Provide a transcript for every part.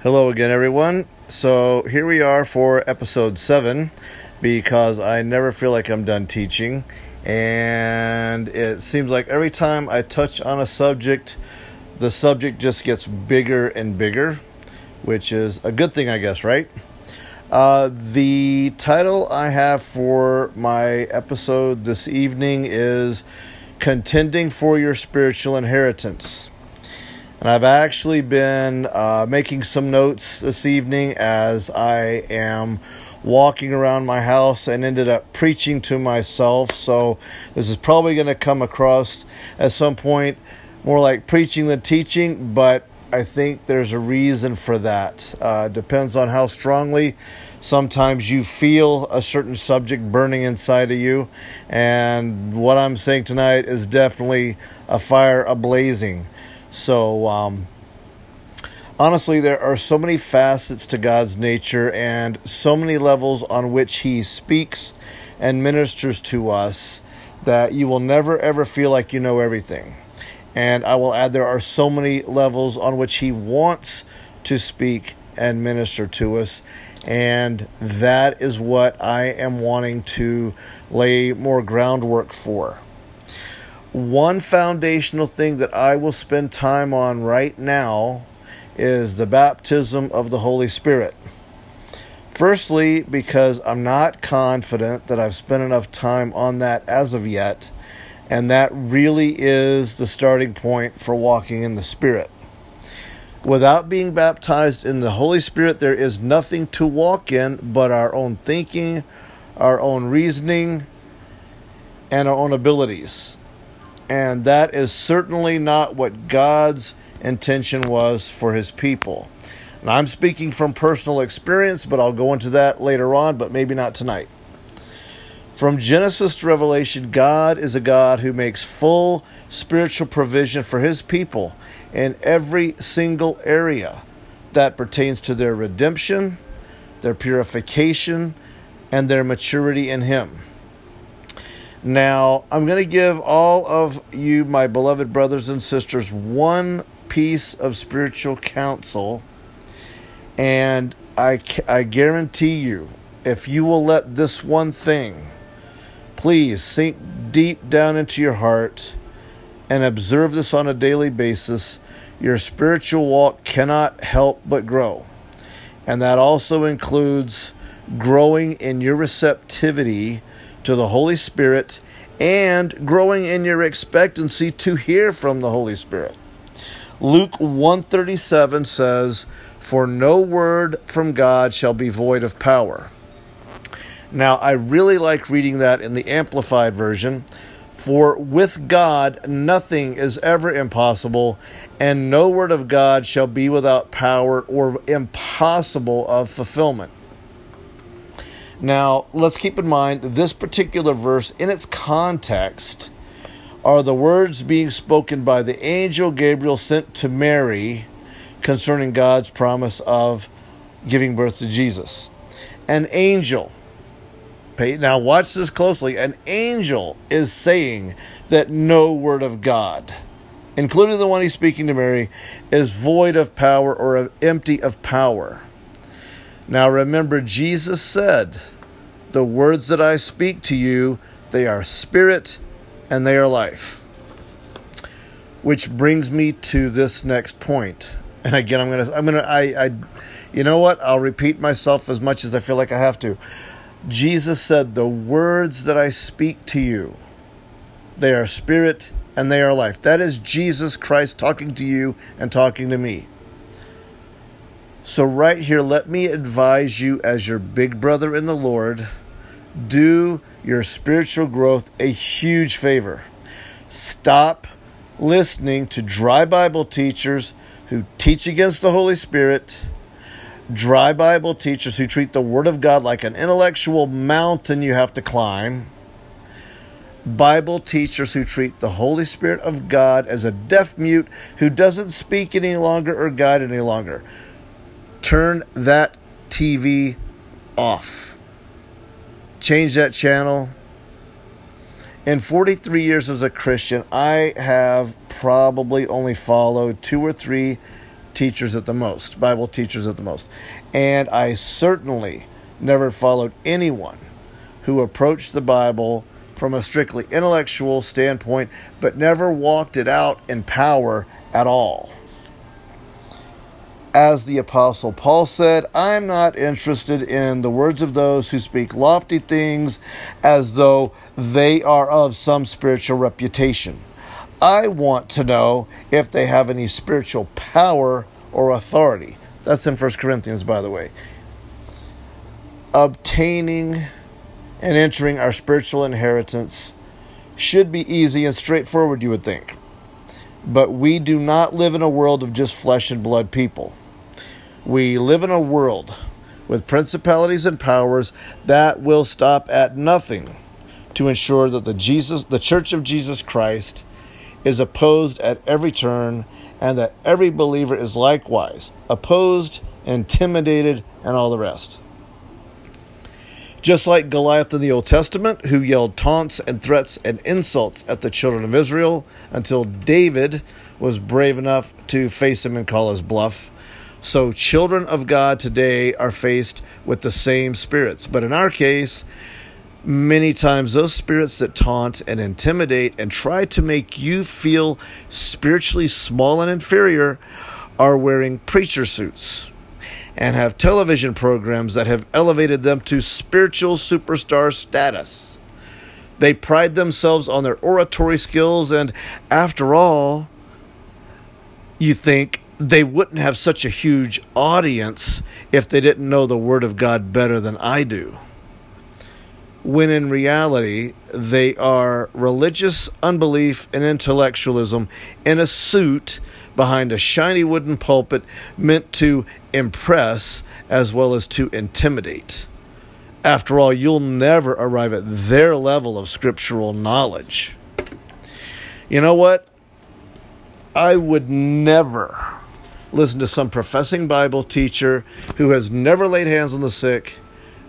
Hello again, everyone. So here we are for episode seven because I never feel like I'm done teaching. And it seems like every time I touch on a subject, the subject just gets bigger and bigger, which is a good thing, I guess, right? Uh, the title I have for my episode this evening is Contending for Your Spiritual Inheritance. And I've actually been uh, making some notes this evening as I am walking around my house and ended up preaching to myself. So this is probably going to come across at some point more like preaching than teaching, but I think there's a reason for that. Uh, depends on how strongly sometimes you feel a certain subject burning inside of you. And what I'm saying tonight is definitely a fire ablazing. So, um, honestly, there are so many facets to God's nature and so many levels on which He speaks and ministers to us that you will never ever feel like you know everything. And I will add, there are so many levels on which He wants to speak and minister to us. And that is what I am wanting to lay more groundwork for one foundational thing that I will spend time on right now is the baptism of the Holy Spirit. Firstly, because I'm not confident that I've spent enough time on that as of yet, and that really is the starting point for walking in the Spirit. Without being baptized in the Holy Spirit, there is nothing to walk in but our own thinking, our own reasoning, and our own abilities. And that is certainly not what God's intention was for his people. And I'm speaking from personal experience, but I'll go into that later on, but maybe not tonight. From Genesis to Revelation, God is a God who makes full spiritual provision for his people in every single area that pertains to their redemption, their purification, and their maturity in him. Now, I'm going to give all of you, my beloved brothers and sisters, one piece of spiritual counsel. And I, I guarantee you, if you will let this one thing please sink deep down into your heart and observe this on a daily basis, your spiritual walk cannot help but grow. And that also includes growing in your receptivity to the Holy Spirit and growing in your expectancy to hear from the Holy Spirit. Luke 137 says, "For no word from God shall be void of power." Now, I really like reading that in the amplified version. For with God nothing is ever impossible, and no word of God shall be without power or impossible of fulfillment. Now, let's keep in mind this particular verse, in its context, are the words being spoken by the angel Gabriel sent to Mary concerning God's promise of giving birth to Jesus. An angel, now watch this closely, an angel is saying that no word of God, including the one he's speaking to Mary, is void of power or empty of power. Now remember, Jesus said, The words that I speak to you, they are spirit and they are life. Which brings me to this next point. And again, I'm gonna, I'm gonna, I, I, you know what? I'll repeat myself as much as I feel like I have to. Jesus said, The words that I speak to you, they are spirit and they are life. That is Jesus Christ talking to you and talking to me. So, right here, let me advise you as your big brother in the Lord do your spiritual growth a huge favor. Stop listening to dry Bible teachers who teach against the Holy Spirit, dry Bible teachers who treat the Word of God like an intellectual mountain you have to climb. Bible teachers who treat the Holy Spirit of God as a deaf mute who doesn't speak any longer or guide any longer turn that TV off. Change that channel. In 43 years as a Christian, I have probably only followed two or three teachers at the most, Bible teachers at the most. And I certainly never followed anyone who approached the Bible from a strictly intellectual standpoint, but never walked it out in power at all. As the Apostle Paul said, I'm not interested in the words of those who speak lofty things as though they are of some spiritual reputation. I want to know if they have any spiritual power or authority. That's in 1 Corinthians, by the way. Obtaining and entering our spiritual inheritance should be easy and straightforward, you would think. But we do not live in a world of just flesh and blood people. We live in a world with principalities and powers that will stop at nothing to ensure that the Jesus the Church of Jesus Christ is opposed at every turn and that every believer is likewise opposed, intimidated, and all the rest. Just like Goliath in the Old Testament, who yelled taunts and threats and insults at the children of Israel until David was brave enough to face him and call his bluff. So, children of God today are faced with the same spirits. But in our case, many times those spirits that taunt and intimidate and try to make you feel spiritually small and inferior are wearing preacher suits and have television programs that have elevated them to spiritual superstar status. They pride themselves on their oratory skills, and after all, you think they wouldn't have such a huge audience if they didn't know the Word of God better than I do. When in reality, they are religious unbelief and intellectualism in a suit behind a shiny wooden pulpit meant to impress as well as to intimidate. After all, you'll never arrive at their level of scriptural knowledge. You know what? I would never listen to some professing Bible teacher who has never laid hands on the sick,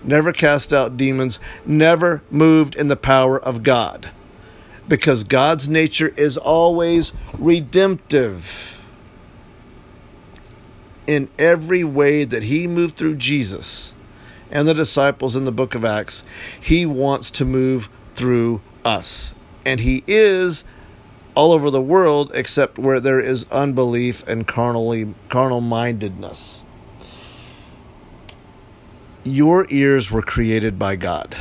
never cast out demons, never moved in the power of God. Because God's nature is always redemptive in every way that he moved through Jesus and the disciples in the book of Acts, he wants to move through us. And he is all over the world except where there is unbelief and carnally carnal mindedness. Your ears were created by God.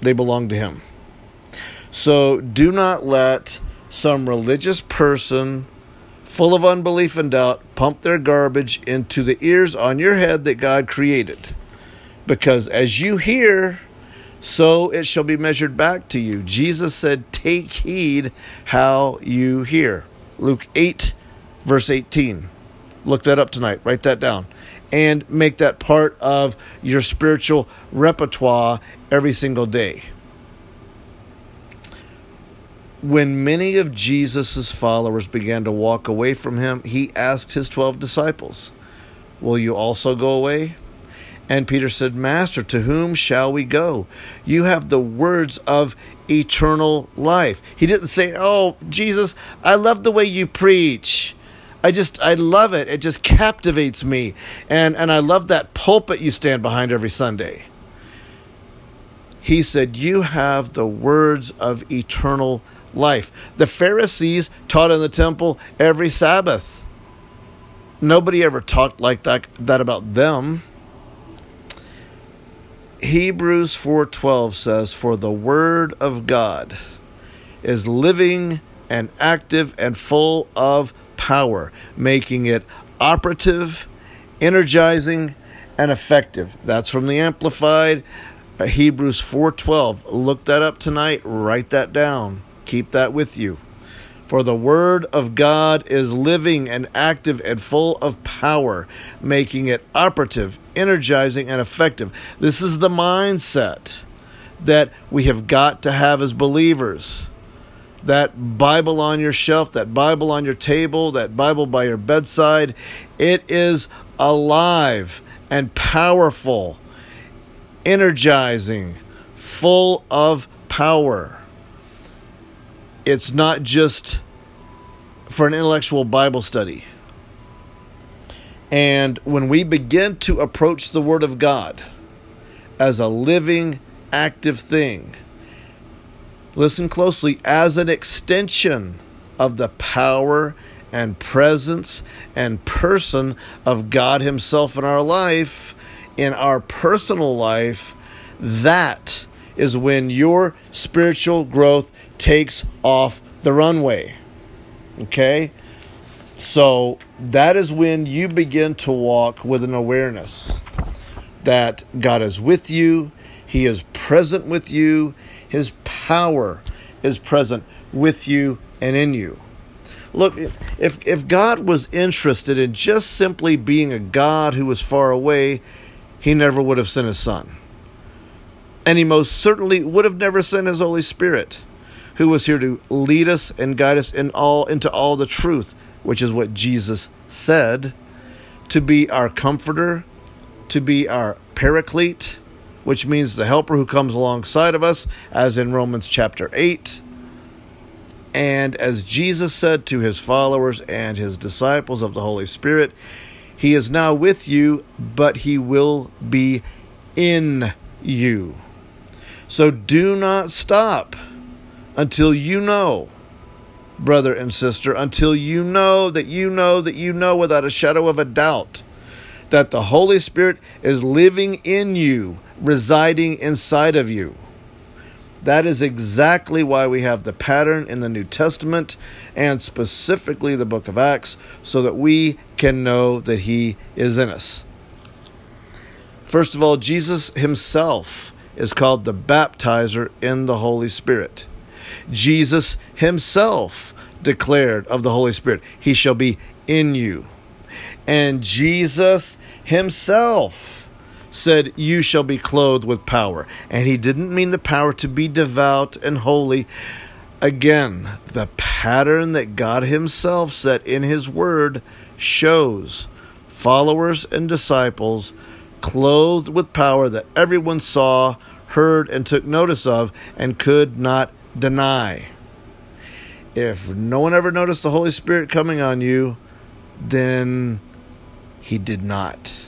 They belong to him. So do not let some religious person full of unbelief and doubt, pump their garbage into the ears on your head that God created. Because as you hear, so it shall be measured back to you. Jesus said, Take heed how you hear. Luke 8, verse 18. Look that up tonight. Write that down. And make that part of your spiritual repertoire every single day when many of Jesus' followers began to walk away from him, he asked his 12 disciples, Will you also go away? And Peter said, Master, to whom shall we go? You have the words of eternal life. He didn't say, Oh, Jesus, I love the way you preach. I just, I love it. It just captivates me. And, and I love that pulpit you stand behind every Sunday. He said, You have the words of eternal life. The Pharisees taught in the temple every Sabbath. Nobody ever talked like that, that about them. Hebrews 4:12 says for the word of God is living and active and full of power, making it operative, energizing, and effective. That's from the amplified uh, Hebrews 4:12. Look that up tonight, write that down. Keep that with you. For the Word of God is living and active and full of power, making it operative, energizing, and effective. This is the mindset that we have got to have as believers. That Bible on your shelf, that Bible on your table, that Bible by your bedside, it is alive and powerful, energizing, full of power it's not just for an intellectual Bible study. And when we begin to approach the Word of God as a living, active thing, listen closely, as an extension of the power and presence and person of God Himself in our life, in our personal life, that is when your spiritual growth takes off the runway. Okay? So that is when you begin to walk with an awareness that God is with you, He is present with you, His power is present with you and in you. Look, if, if God was interested in just simply being a God who was far away, He never would have sent His Son. And He most certainly would have never sent His Holy Spirit, who was here to lead us and guide us in all, into all the truth, which is what Jesus said, to be our comforter, to be our paraclete, which means the helper who comes alongside of us, as in Romans chapter 8 and as Jesus said to his followers and his disciples of the Holy Spirit, He is now with you, but He will be in you. So do not stop until you know, brother and sister, until you know that you know that you know without a shadow of a doubt that the Holy Spirit is living in you, residing inside of you. That is exactly why we have the pattern in the New Testament and specifically the book of Acts, so that we can know that He is in us. First of all, Jesus Himself is called the baptizer in the Holy Spirit. Jesus Himself declared of the Holy Spirit, He shall be in you. And Jesus Himself said, You shall be clothed with power. And he didn't mean the power to be devout and holy. Again, the pattern that God Himself set in His Word shows followers and disciples clothed with power that everyone saw, heard, and took notice of and could not deny. If no one ever noticed the Holy Spirit coming on you, then He did not.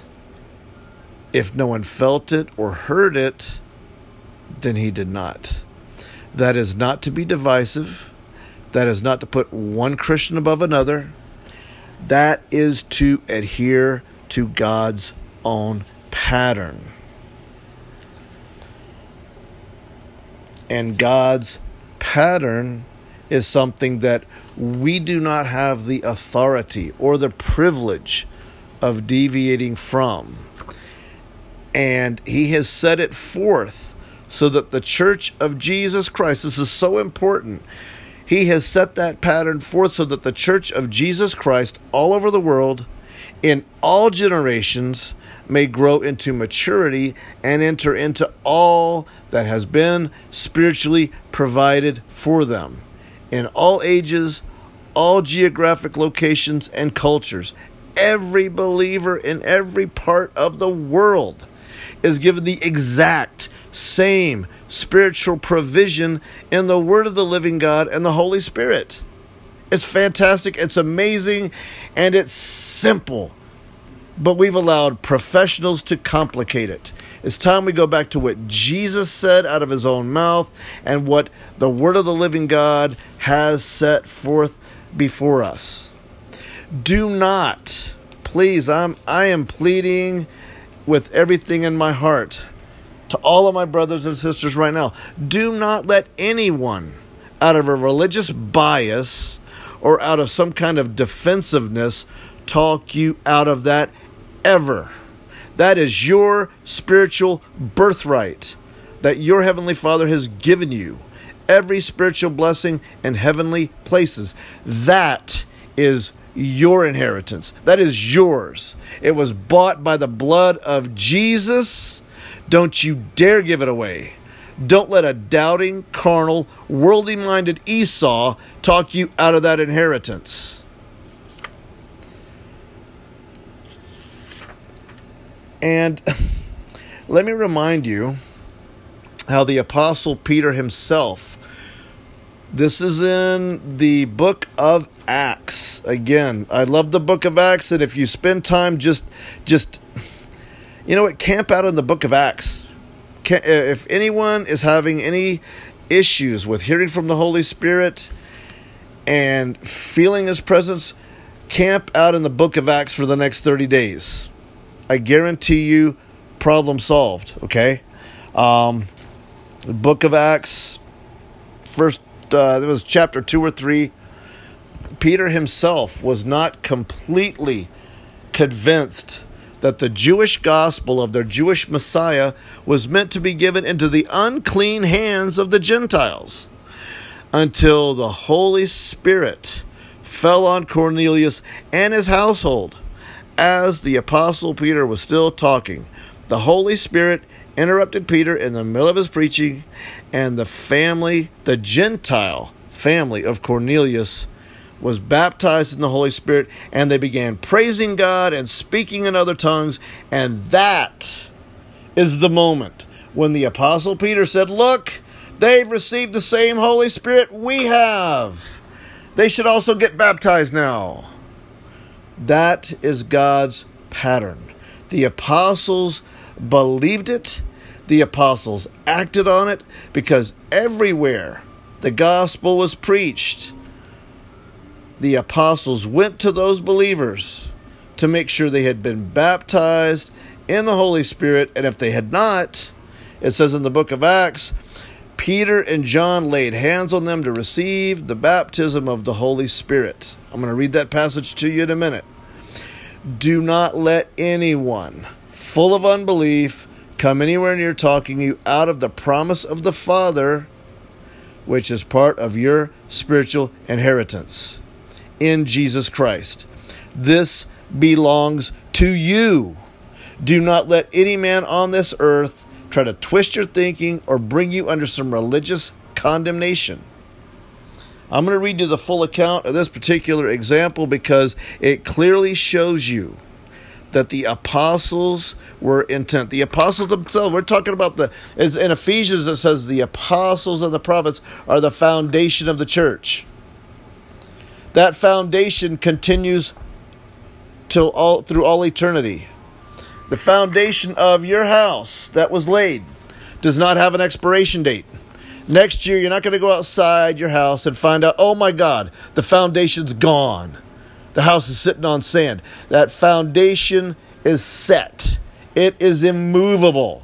If no one felt it or heard it, then he did not. That is not to be divisive. That is not to put one Christian above another. That is to adhere to God's own pattern. And God's pattern is something that we do not have the authority or the privilege of deviating from and he has set it forth so that the church of Jesus Christ, this is so important. He has set that pattern forth so that the church of Jesus Christ all over the world, in all generations, may grow into maturity and enter into all that has been spiritually provided for them in all ages, all geographic locations, and cultures. Every believer in every part of the world is given the exact same spiritual provision in the Word of the living God and the Holy Spirit. It's fantastic, it's amazing, and it's simple. But we've allowed professionals to complicate it. It's time we go back to what Jesus said out of his own mouth and what the Word of the living God has set forth before us. Do not, please, I'm I am pleading with everything in my heart to all of my brothers and sisters right now do not let anyone out of a religious bias or out of some kind of defensiveness talk you out of that ever. That is your spiritual birthright that your Heavenly Father has given you. Every spiritual blessing in heavenly places. That is your inheritance. That is yours. It was bought by the blood of Jesus. Don't you dare give it away. Don't let a doubting, carnal, worldly minded Esau talk you out of that inheritance. And let me remind you how the Apostle Peter himself This is in the book of Acts. Again, I love the book of Acts, and if you spend time just, just, you know what, camp out in the book of Acts. Uh, if anyone is having any issues with hearing from the Holy Spirit and feeling His presence, camp out in the book of Acts for the next 30 days. I guarantee you, problem solved, okay? Um, the book of Acts, first, uh, it was chapter 2 or 3. Peter himself was not completely convinced that the Jewish gospel of their Jewish Messiah was meant to be given into the unclean hands of the Gentiles until the Holy Spirit fell on Cornelius and his household. As the Apostle Peter was still talking, the Holy Spirit interrupted Peter in the middle of his preaching, and the family, the Gentile family of Cornelius, was baptized in the Holy Spirit, and they began praising God and speaking in other tongues. And that is the moment when the Apostle Peter said, Look, they've received the same Holy Spirit we have. They should also get baptized now. That is God's pattern. The apostles believed it, the apostles acted on it because everywhere the gospel was preached, the apostles went to those believers to make sure they had been baptized in the Holy Spirit, and if they had not, it says in the book of Acts, Peter and John laid hands on them to receive the baptism of the Holy Spirit. I'm going to read that passage to you in a minute. Do not let anyone full of unbelief come anywhere near talking you out of the promise of the Father, which is part of your spiritual inheritance in Jesus Christ. This belongs to you. Do not let any man on this earth try to twist your thinking, or bring you under some religious condemnation. I'm going to read you the full account of this particular example because it clearly shows you that the apostles were intent. The apostles themselves, we're talking about the, as in Ephesians, it says the apostles and the prophets are the foundation of the church. That foundation continues till all through all eternity. The foundation of your house that was laid does not have an expiration date. Next year, you're not going to go outside your house and find out, oh my God, the foundation's gone. The house is sitting on sand. That foundation is set, it is immovable.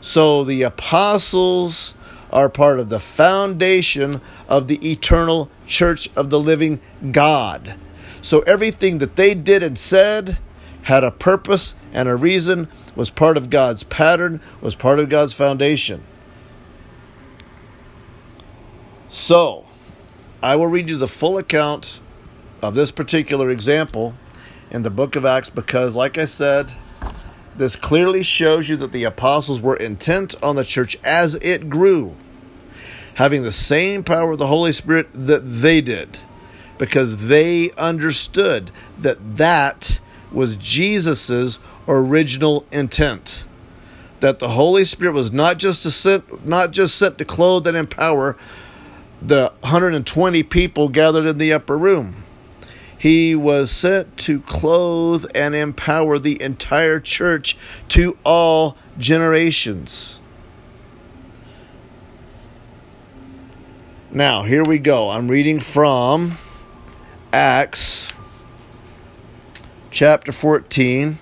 So the apostles are part of the foundation of the eternal church of the living God. So everything that they did and said had a purpose and a reason, was part of God's pattern, was part of God's foundation. So, I will read you the full account of this particular example in the book of Acts because, like I said, this clearly shows you that the apostles were intent on the church as it grew, having the same power of the Holy Spirit that they did, because they understood that that was Jesus's original intent. That the Holy Spirit was not just to sit, not just sent to clothe and empower the 120 people gathered in the upper room. He was sent to clothe and empower the entire church to all generations. Now, here we go. I'm reading from Acts chapter 14.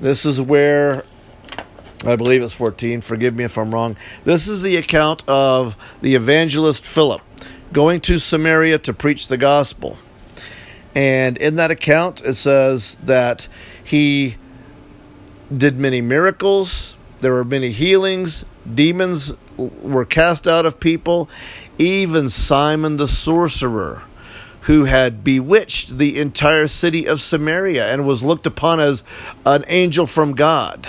This is where I believe it's 14. Forgive me if I'm wrong. This is the account of the evangelist Philip going to Samaria to preach the gospel. And in that account, it says that he did many miracles, there were many healings, demons were cast out of people, even Simon the sorcerer who had bewitched the entire city of Samaria and was looked upon as an angel from God.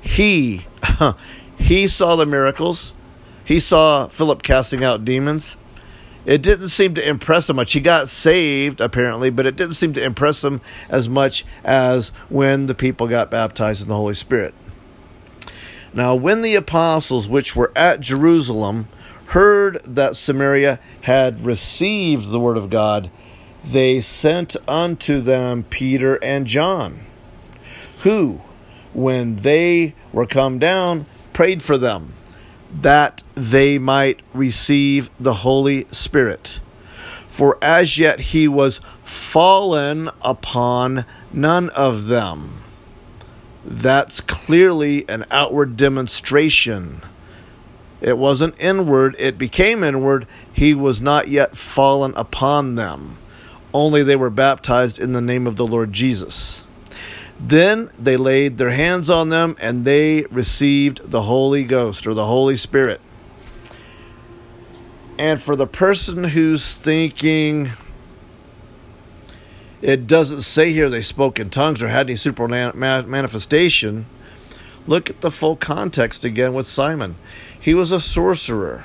He he saw the miracles. He saw Philip casting out demons. It didn't seem to impress him much. He got saved, apparently, but it didn't seem to impress him as much as when the people got baptized in the Holy Spirit. Now, when the apostles which were at Jerusalem heard that Samaria had received the word of God, they sent unto them Peter and John, who, when they were come down, prayed for them that they might receive the Holy Spirit. For as yet he was fallen upon none of them. That's clearly an outward demonstration. It wasn't inward, it became inward. He was not yet fallen upon them. Only they were baptized in the name of the Lord Jesus. Then they laid their hands on them and they received the Holy Ghost or the Holy Spirit. And for the person who's thinking, it doesn't say here they spoke in tongues or had any supernatural manifestation. Look at the full context again with Simon. He was a sorcerer.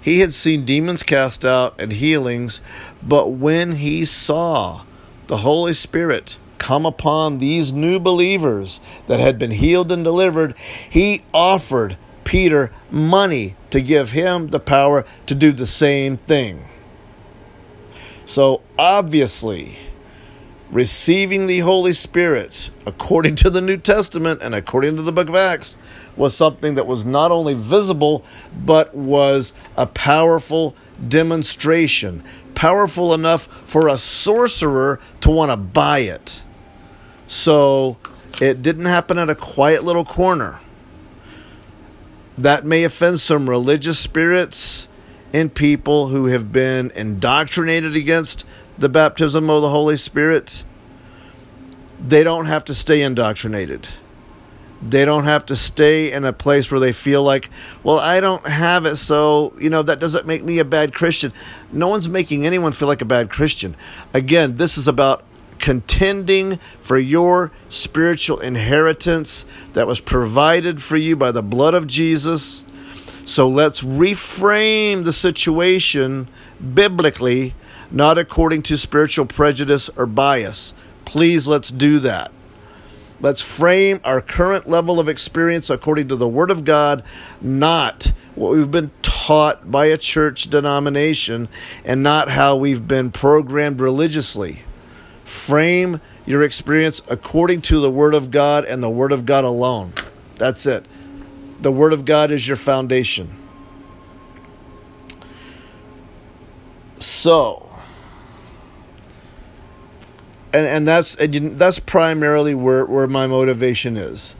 He had seen demons cast out and healings, but when he saw the Holy Spirit come upon these new believers that had been healed and delivered, he offered Peter money to give him the power to do the same thing. So obviously, receiving the Holy Spirit, according to the New Testament and according to the book of Acts, was something that was not only visible, but was a powerful demonstration. Powerful enough for a sorcerer to want to buy it. So it didn't happen at a quiet little corner. That may offend some religious spirits and people who have been indoctrinated against the baptism of the Holy Spirit, they don't have to stay indoctrinated. They don't have to stay in a place where they feel like, well, I don't have it, so, you know, that doesn't make me a bad Christian. No one's making anyone feel like a bad Christian. Again, this is about contending for your spiritual inheritance that was provided for you by the blood of Jesus. So let's reframe the situation biblically not according to spiritual prejudice or bias. Please let's do that. Let's frame our current level of experience according to the Word of God, not what we've been taught by a church denomination and not how we've been programmed religiously. Frame your experience according to the Word of God and the Word of God alone. That's it. The Word of God is your foundation. So, and and that's and that's primarily where where my motivation is.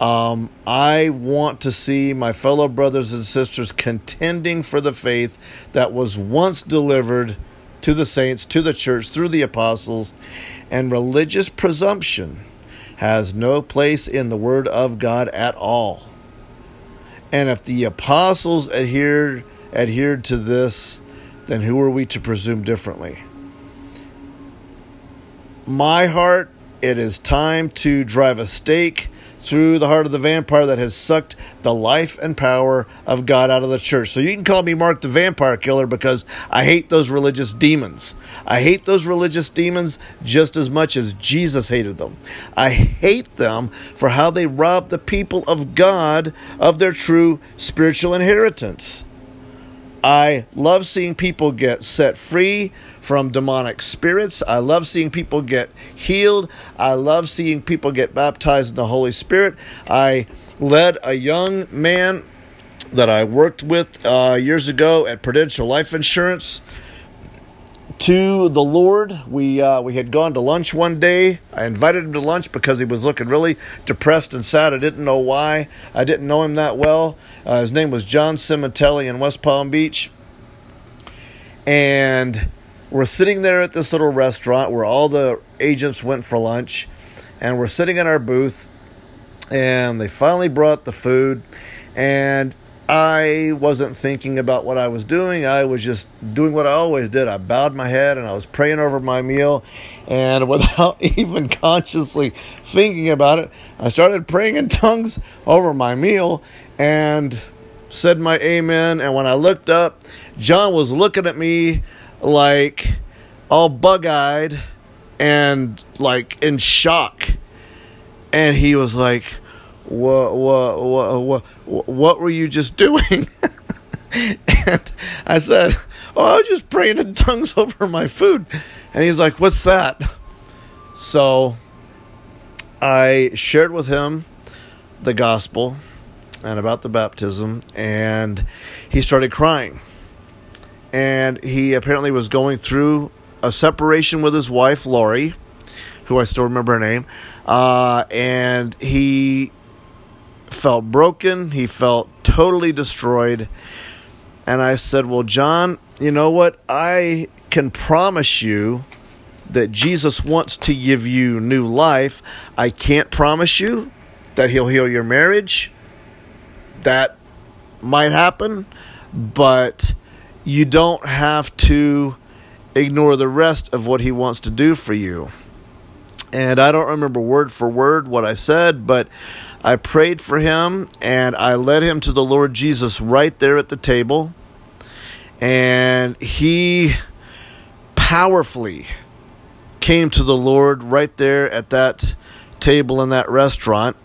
Um, I want to see my fellow brothers and sisters contending for the faith that was once delivered to the saints, to the church, through the apostles, and religious presumption has no place in the Word of God at all. And if the apostles adhered adhered to this, then who are we to presume differently? My heart, it is time to drive a stake through the heart of the vampire that has sucked the life and power of God out of the church. So you can call me Mark the Vampire Killer because I hate those religious demons. I hate those religious demons just as much as Jesus hated them. I hate them for how they rob the people of God of their true spiritual inheritance. I love seeing people get set free from demonic spirits. I love seeing people get healed. I love seeing people get baptized in the Holy Spirit. I led a young man that I worked with uh, years ago at Prudential Life Insurance to the Lord. We uh, we had gone to lunch one day. I invited him to lunch because he was looking really depressed and sad. I didn't know why. I didn't know him that well. Uh, his name was John Cimatelli in West Palm Beach, and we're sitting there at this little restaurant where all the agents went for lunch, and we're sitting in our booth, and they finally brought the food, and I wasn't thinking about what I was doing. I was just doing what I always did. I bowed my head and I was praying over my meal. And without even consciously thinking about it, I started praying in tongues over my meal and said my amen. And when I looked up, John was looking at me like all bug eyed and like in shock. And he was like, what, what, what, what, what were you just doing? and I said, Oh, I was just praying in tongues over my food. And he's like, What's that? So I shared with him the gospel and about the baptism, and he started crying. And he apparently was going through a separation with his wife, Lori, who I still remember her name. Uh, and he felt broken. He felt totally destroyed. And I said, Well, John, you know what? I can promise you that Jesus wants to give you new life. I can't promise you that he'll heal your marriage. That might happen, but you don't have to ignore the rest of what he wants to do for you. And I don't remember word for word what I said, but I prayed for him and I led him to the Lord Jesus right there at the table. And he powerfully came to the Lord right there at that table in that restaurant.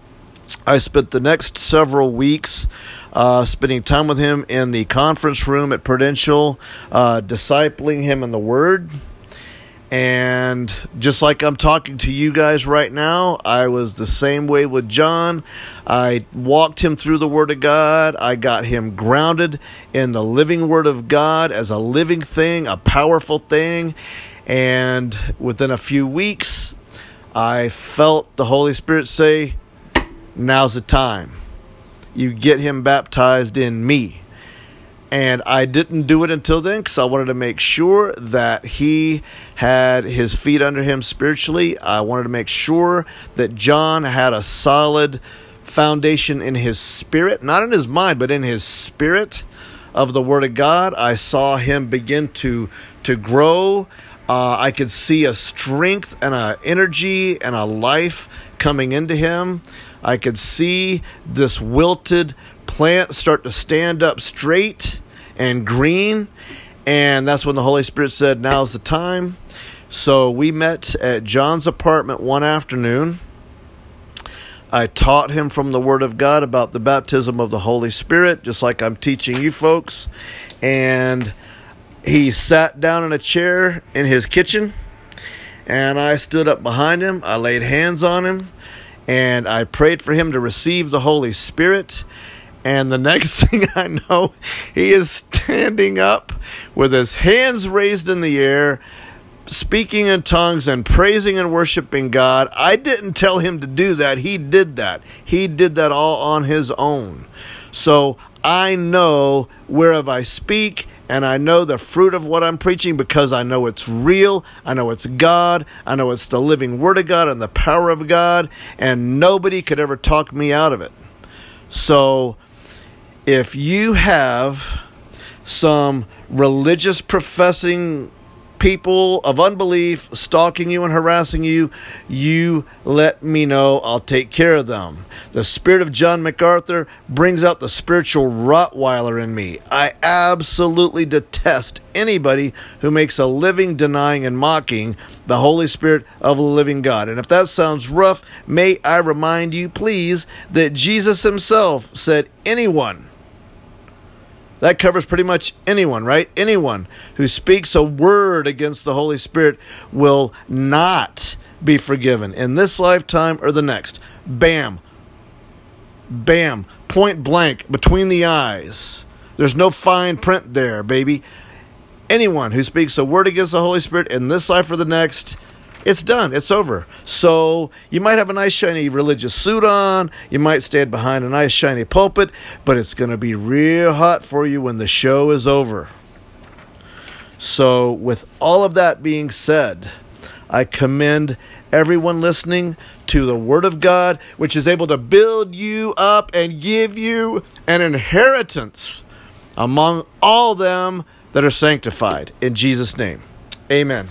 I spent the next several weeks uh, spending time with him in the conference room at Prudential, uh, discipling him in the Word. And just like I'm talking to you guys right now, I was the same way with John. I walked him through the Word of God. I got him grounded in the living Word of God as a living thing, a powerful thing. And within a few weeks, I felt the Holy Spirit say, Now's the time. You get him baptized in me. And I didn't do it until then because I wanted to make sure that he had his feet under him spiritually. I wanted to make sure that John had a solid foundation in his spirit, not in his mind, but in his spirit of the Word of God. I saw him begin to to grow. Uh, I could see a strength and a energy and a life coming into him. I could see this wilted plant start to stand up straight and green. And that's when the Holy Spirit said, Now's the time. So we met at John's apartment one afternoon. I taught him from the Word of God about the baptism of the Holy Spirit, just like I'm teaching you folks. And he sat down in a chair in his kitchen, and I stood up behind him. I laid hands on him, and I prayed for him to receive the Holy Spirit. And the next thing I know, he is standing up with his hands raised in the air, speaking in tongues and praising and worshiping God. I didn't tell him to do that. He did that. He did that all on his own. So I know whereof I speak and I know the fruit of what I'm preaching because I know it's real. I know it's God. I know it's the living Word of God and the power of God, and nobody could ever talk me out of it. So if you have some religious professing people of unbelief stalking you and harassing you, you let me know. I'll take care of them. The spirit of John MacArthur brings out the spiritual Rottweiler in me. I absolutely detest anybody who makes a living denying and mocking the Holy Spirit of the living God. And if that sounds rough, may I remind you, please, that Jesus himself said, Anyone that covers pretty much anyone, right? Anyone who speaks a word against the Holy Spirit will not be forgiven in this lifetime or the next. Bam. Bam. Point blank between the eyes. There's no fine print there, baby. Anyone who speaks a word against the Holy Spirit in this life or the next it's done. It's over. So you might have a nice shiny religious suit on. You might stand behind a nice shiny pulpit, but it's going to be real hot for you when the show is over. So, with all of that being said, I commend everyone listening to the Word of God, which is able to build you up and give you an inheritance among all them that are sanctified. In Jesus' name, amen.